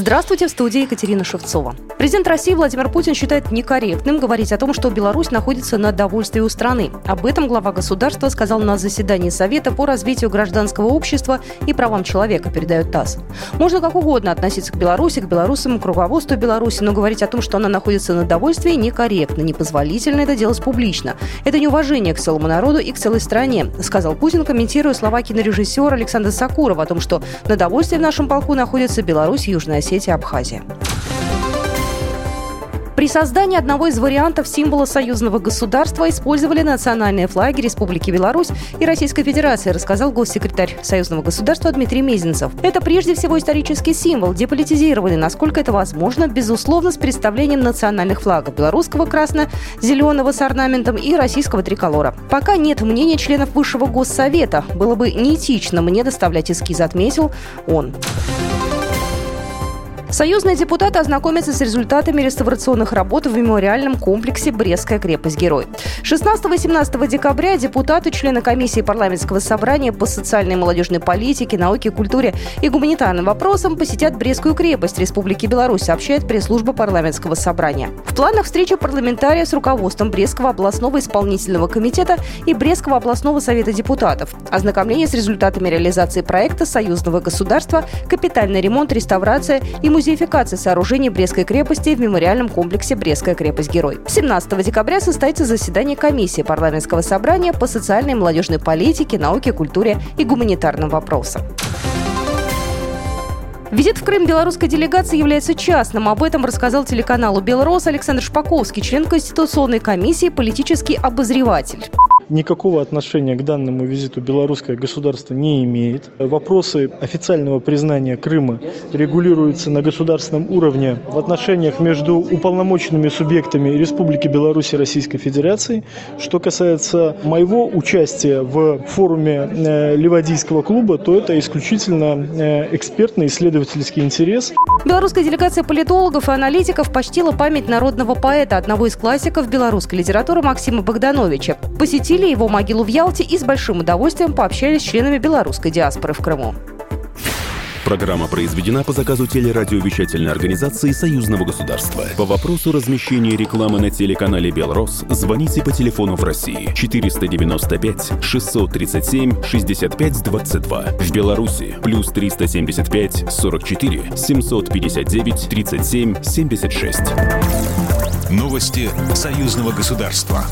Здравствуйте, в студии Екатерина Шевцова. Президент России Владимир Путин считает некорректным говорить о том, что Беларусь находится на довольстве у страны. Об этом глава государства сказал на заседании Совета по развитию гражданского общества и правам человека, передает ТАСС. Можно как угодно относиться к Беларуси, к белорусам, к руководству Беларуси, но говорить о том, что она находится на довольстве, некорректно, непозволительно это делать публично. Это неуважение к целому народу и к целой стране, сказал Путин, комментируя слова кинорежиссера Александра Сакурова о том, что на довольстве в нашем полку находится Беларусь, Южная Осетия, Абхазия. При создании одного из вариантов символа союзного государства использовали национальные флаги Республики Беларусь и Российской Федерации, рассказал госсекретарь союзного государства Дмитрий Мезенцев. Это прежде всего исторический символ, деполитизированный, насколько это возможно, безусловно, с представлением национальных флагов белорусского красно-зеленого с орнаментом и российского триколора. Пока нет мнения членов Высшего Госсовета. Было бы неэтично мне доставлять эскиз, отметил он. Союзные депутаты ознакомятся с результатами реставрационных работ в мемориальном комплексе «Брестская крепость-герой». 16-18 декабря депутаты, члены комиссии парламентского собрания по социальной и молодежной политике, науке, культуре и гуманитарным вопросам посетят Брестскую крепость Республики Беларусь, сообщает пресс-служба парламентского собрания. В планах встреча парламентария с руководством Брестского областного исполнительного комитета и Брестского областного совета депутатов. Ознакомление с результатами реализации проекта союзного государства, капитальный ремонт, реставрация и музеификации сооружений Брестской крепости в мемориальном комплексе «Брестская крепость-герой». 17 декабря состоится заседание комиссии парламентского собрания по социальной и молодежной политике, науке, культуре и гуманитарным вопросам. Визит в Крым белорусской делегации является частным. Об этом рассказал телеканалу «Белрос» Александр Шпаковский, член Конституционной комиссии, политический обозреватель никакого отношения к данному визиту белорусское государство не имеет. Вопросы официального признания Крыма регулируются на государственном уровне в отношениях между уполномоченными субъектами Республики Беларусь и Российской Федерации. Что касается моего участия в форуме э, Ливадийского клуба, то это исключительно э, экспертный исследовательский интерес. Белорусская делегация политологов и аналитиков почтила память народного поэта, одного из классиков белорусской литературы Максима Богдановича. Посетили его могилу в Ялте и с большим удовольствием пообщались с членами белорусской диаспоры в Крыму. Программа произведена по заказу телерадиовещательной организации Союзного государства. По вопросу размещения рекламы на телеканале «Белрос» звоните по телефону в России 495 637 65 22. В Беларуси плюс 375 44 759 37 76. Новости Союзного государства.